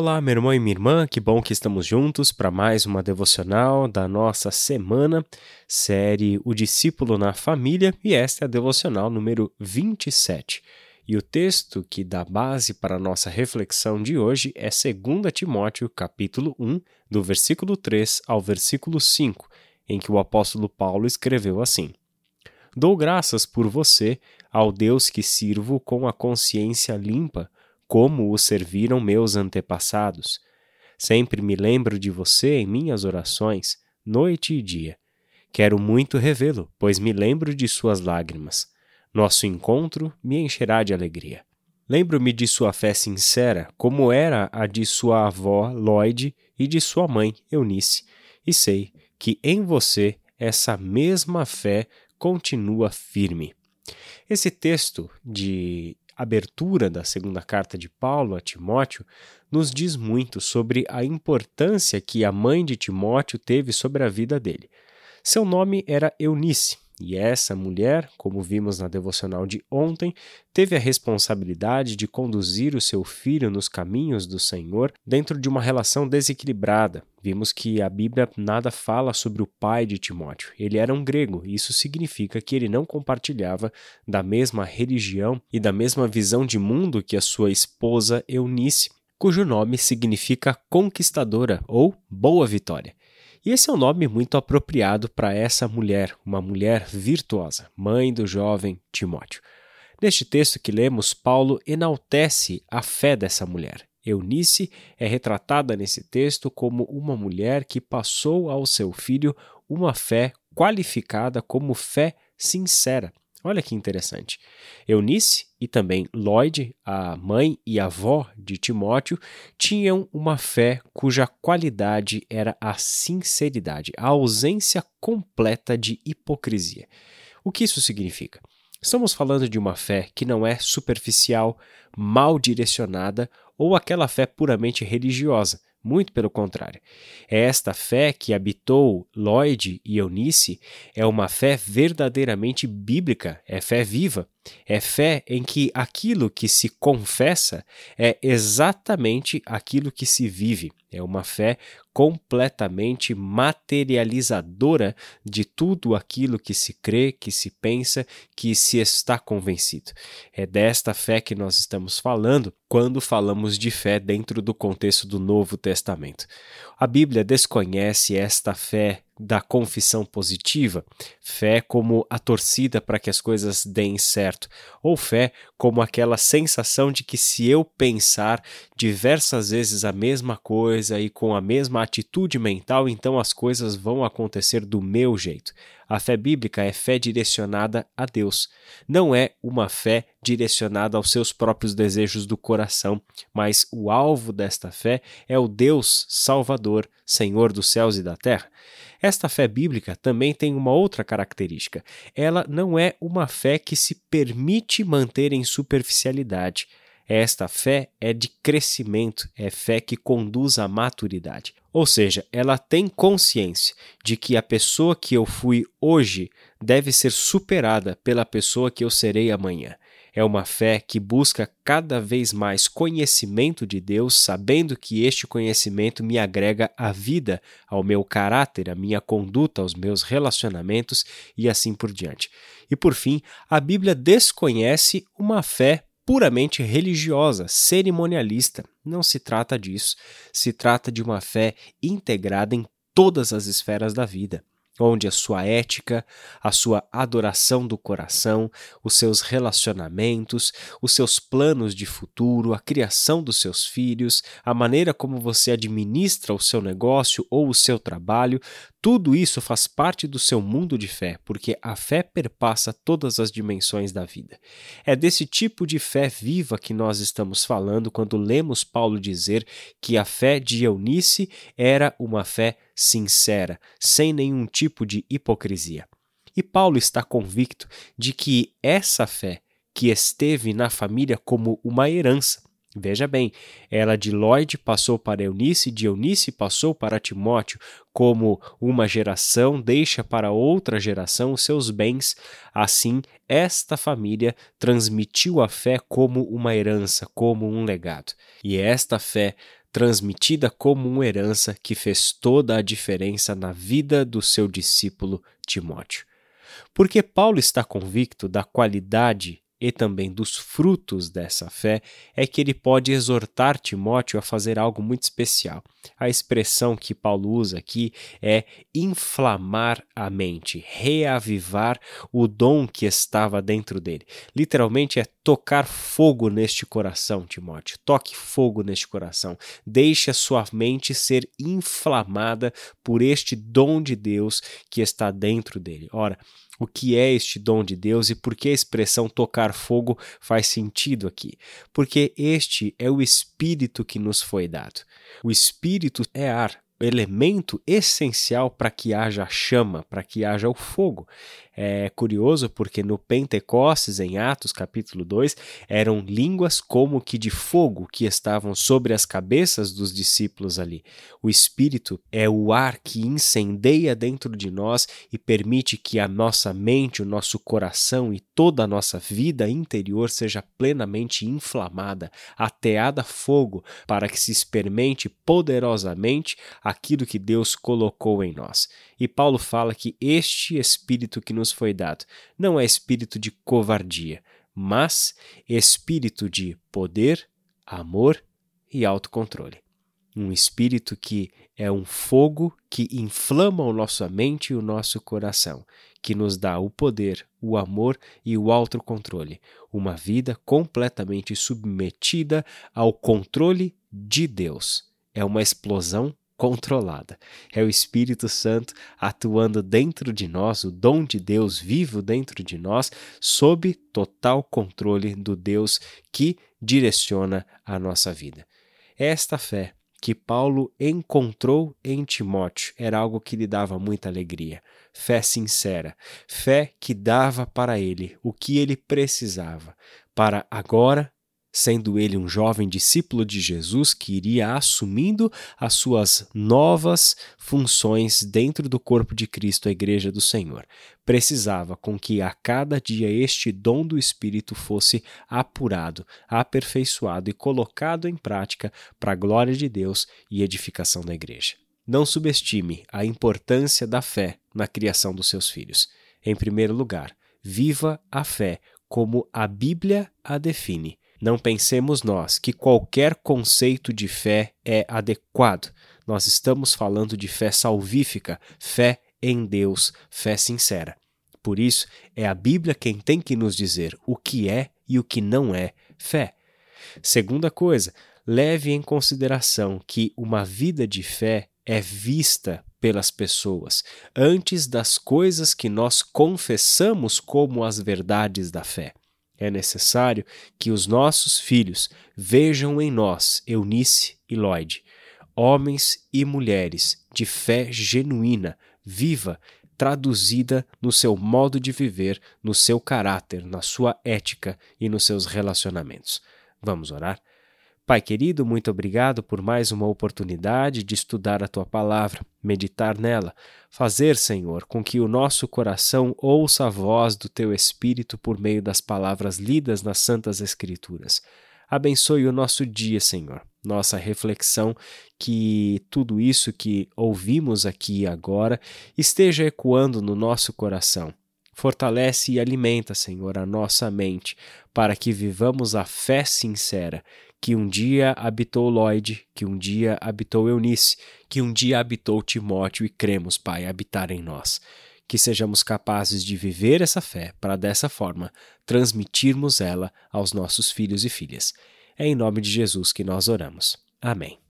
Olá, meu irmão e minha irmã, que bom que estamos juntos para mais uma devocional da nossa semana, série O Discípulo na Família, e esta é a devocional número 27. E o texto que dá base para a nossa reflexão de hoje é 2 Timóteo, capítulo 1, do versículo 3 ao versículo 5, em que o apóstolo Paulo escreveu assim: Dou graças por você ao Deus que sirvo com a consciência limpa como o serviram meus antepassados. Sempre me lembro de você em minhas orações, noite e dia. Quero muito revê-lo, pois me lembro de suas lágrimas. Nosso encontro me encherá de alegria. Lembro-me de sua fé sincera, como era a de sua avó Lloyd e de sua mãe Eunice, e sei que em você essa mesma fé continua firme. Esse texto de abertura da segunda carta de Paulo a Timóteo nos diz muito sobre a importância que a mãe de Timóteo teve sobre a vida dele. Seu nome era Eunice, e essa mulher, como vimos na devocional de ontem, teve a responsabilidade de conduzir o seu filho nos caminhos do Senhor dentro de uma relação desequilibrada. Vimos que a Bíblia nada fala sobre o pai de Timóteo. Ele era um grego, e isso significa que ele não compartilhava da mesma religião e da mesma visão de mundo que a sua esposa Eunice, cujo nome significa conquistadora ou boa vitória. E esse é um nome muito apropriado para essa mulher, uma mulher virtuosa, mãe do jovem Timóteo. Neste texto que lemos, Paulo enaltece a fé dessa mulher. Eunice é retratada nesse texto como uma mulher que passou ao seu filho uma fé qualificada como fé sincera. Olha que interessante. Eunice e também Lloyd, a mãe e avó de Timóteo, tinham uma fé cuja qualidade era a sinceridade, a ausência completa de hipocrisia. O que isso significa? Estamos falando de uma fé que não é superficial, mal direcionada ou aquela fé puramente religiosa muito pelo contrário. Esta fé que habitou Lloyd e Eunice é uma fé verdadeiramente bíblica, é fé viva, é fé em que aquilo que se confessa é exatamente aquilo que se vive. É uma fé completamente materializadora de tudo aquilo que se crê, que se pensa, que se está convencido. É desta fé que nós estamos falando quando falamos de fé dentro do contexto do Novo Testamento. A Bíblia desconhece esta fé da confissão positiva, fé como a torcida para que as coisas deem certo, ou fé como aquela sensação de que se eu pensar diversas vezes a mesma coisa e com a mesma atitude mental, então as coisas vão acontecer do meu jeito. A fé bíblica é fé direcionada a Deus. Não é uma fé direcionada aos seus próprios desejos do coração, mas o alvo desta fé é o Deus Salvador, Senhor dos céus e da terra. Esta fé bíblica também tem uma outra característica. Ela não é uma fé que se permite manter em superficialidade. Esta fé é de crescimento, é fé que conduz à maturidade. Ou seja, ela tem consciência de que a pessoa que eu fui hoje deve ser superada pela pessoa que eu serei amanhã. É uma fé que busca cada vez mais conhecimento de Deus, sabendo que este conhecimento me agrega a vida, ao meu caráter, à minha conduta, aos meus relacionamentos e assim por diante. E por fim, a Bíblia desconhece uma fé puramente religiosa, cerimonialista. Não se trata disso. Se trata de uma fé integrada em todas as esferas da vida onde a sua ética, a sua adoração do coração, os seus relacionamentos, os seus planos de futuro, a criação dos seus filhos, a maneira como você administra o seu negócio ou o seu trabalho, tudo isso faz parte do seu mundo de fé, porque a fé perpassa todas as dimensões da vida. É desse tipo de fé viva que nós estamos falando quando lemos Paulo dizer que a fé de Eunice era uma fé sincera, sem nenhum tipo de hipocrisia. E Paulo está convicto de que essa fé que esteve na família como uma herança, Veja bem, ela de Lloyd passou para Eunice, de Eunice passou para Timóteo, como uma geração deixa para outra geração os seus bens, assim esta família transmitiu a fé como uma herança, como um legado. E esta fé transmitida como uma herança que fez toda a diferença na vida do seu discípulo Timóteo. Porque Paulo está convicto da qualidade e também dos frutos dessa fé, é que ele pode exortar Timóteo a fazer algo muito especial. A expressão que Paulo usa aqui é inflamar a mente, reavivar o dom que estava dentro dele. Literalmente é tocar fogo neste coração, Timóteo. Toque fogo neste coração. Deixe a sua mente ser inflamada por este dom de Deus que está dentro dele. Ora, o que é este dom de Deus e por que a expressão tocar fogo faz sentido aqui. Porque este é o Espírito que nos foi dado. O Espírito é ar, elemento essencial para que haja chama, para que haja o fogo. É curioso porque no Pentecostes, em Atos capítulo 2, eram línguas como que de fogo que estavam sobre as cabeças dos discípulos ali. O Espírito é o ar que incendeia dentro de nós e permite que a nossa mente, o nosso coração e toda a nossa vida interior seja plenamente inflamada, ateada a fogo, para que se experimente poderosamente aquilo que Deus colocou em nós. E Paulo fala que este Espírito que nos foi dado não é espírito de covardia, mas espírito de poder, amor e autocontrole. Um espírito que é um fogo que inflama a nossa mente e o nosso coração, que nos dá o poder, o amor e o autocontrole. Uma vida completamente submetida ao controle de Deus. É uma explosão controlada. É o Espírito Santo atuando dentro de nós, o dom de Deus vivo dentro de nós, sob total controle do Deus que direciona a nossa vida. Esta fé que Paulo encontrou em Timóteo era algo que lhe dava muita alegria. Fé sincera, fé que dava para ele o que ele precisava para agora sendo ele um jovem discípulo de Jesus que iria assumindo as suas novas funções dentro do corpo de Cristo, a Igreja do Senhor. Precisava com que a cada dia este dom do Espírito fosse apurado, aperfeiçoado e colocado em prática para a glória de Deus e edificação da Igreja. Não subestime a importância da fé na criação dos seus filhos. Em primeiro lugar, viva a fé como a Bíblia a define não pensemos nós que qualquer conceito de fé é adequado. Nós estamos falando de fé salvífica, fé em Deus, fé sincera. Por isso, é a Bíblia quem tem que nos dizer o que é e o que não é fé. Segunda coisa, leve em consideração que uma vida de fé é vista pelas pessoas antes das coisas que nós confessamos como as verdades da fé. É necessário que os nossos filhos vejam em nós, Eunice e Lloyd, homens e mulheres de fé genuína, viva, traduzida no seu modo de viver, no seu caráter, na sua ética e nos seus relacionamentos. Vamos orar? Pai querido, muito obrigado por mais uma oportunidade de estudar a tua palavra, meditar nela, fazer, Senhor, com que o nosso coração ouça a voz do teu Espírito por meio das palavras lidas nas Santas Escrituras. Abençoe o nosso dia, Senhor, nossa reflexão, que tudo isso que ouvimos aqui agora esteja ecoando no nosso coração Fortalece e alimenta, Senhor, a nossa mente, para que vivamos a fé sincera que um dia habitou Lloyd, que um dia habitou Eunice, que um dia habitou Timóteo e cremos, Pai, habitar em nós. Que sejamos capazes de viver essa fé para dessa forma transmitirmos ela aos nossos filhos e filhas. É em nome de Jesus que nós oramos. Amém.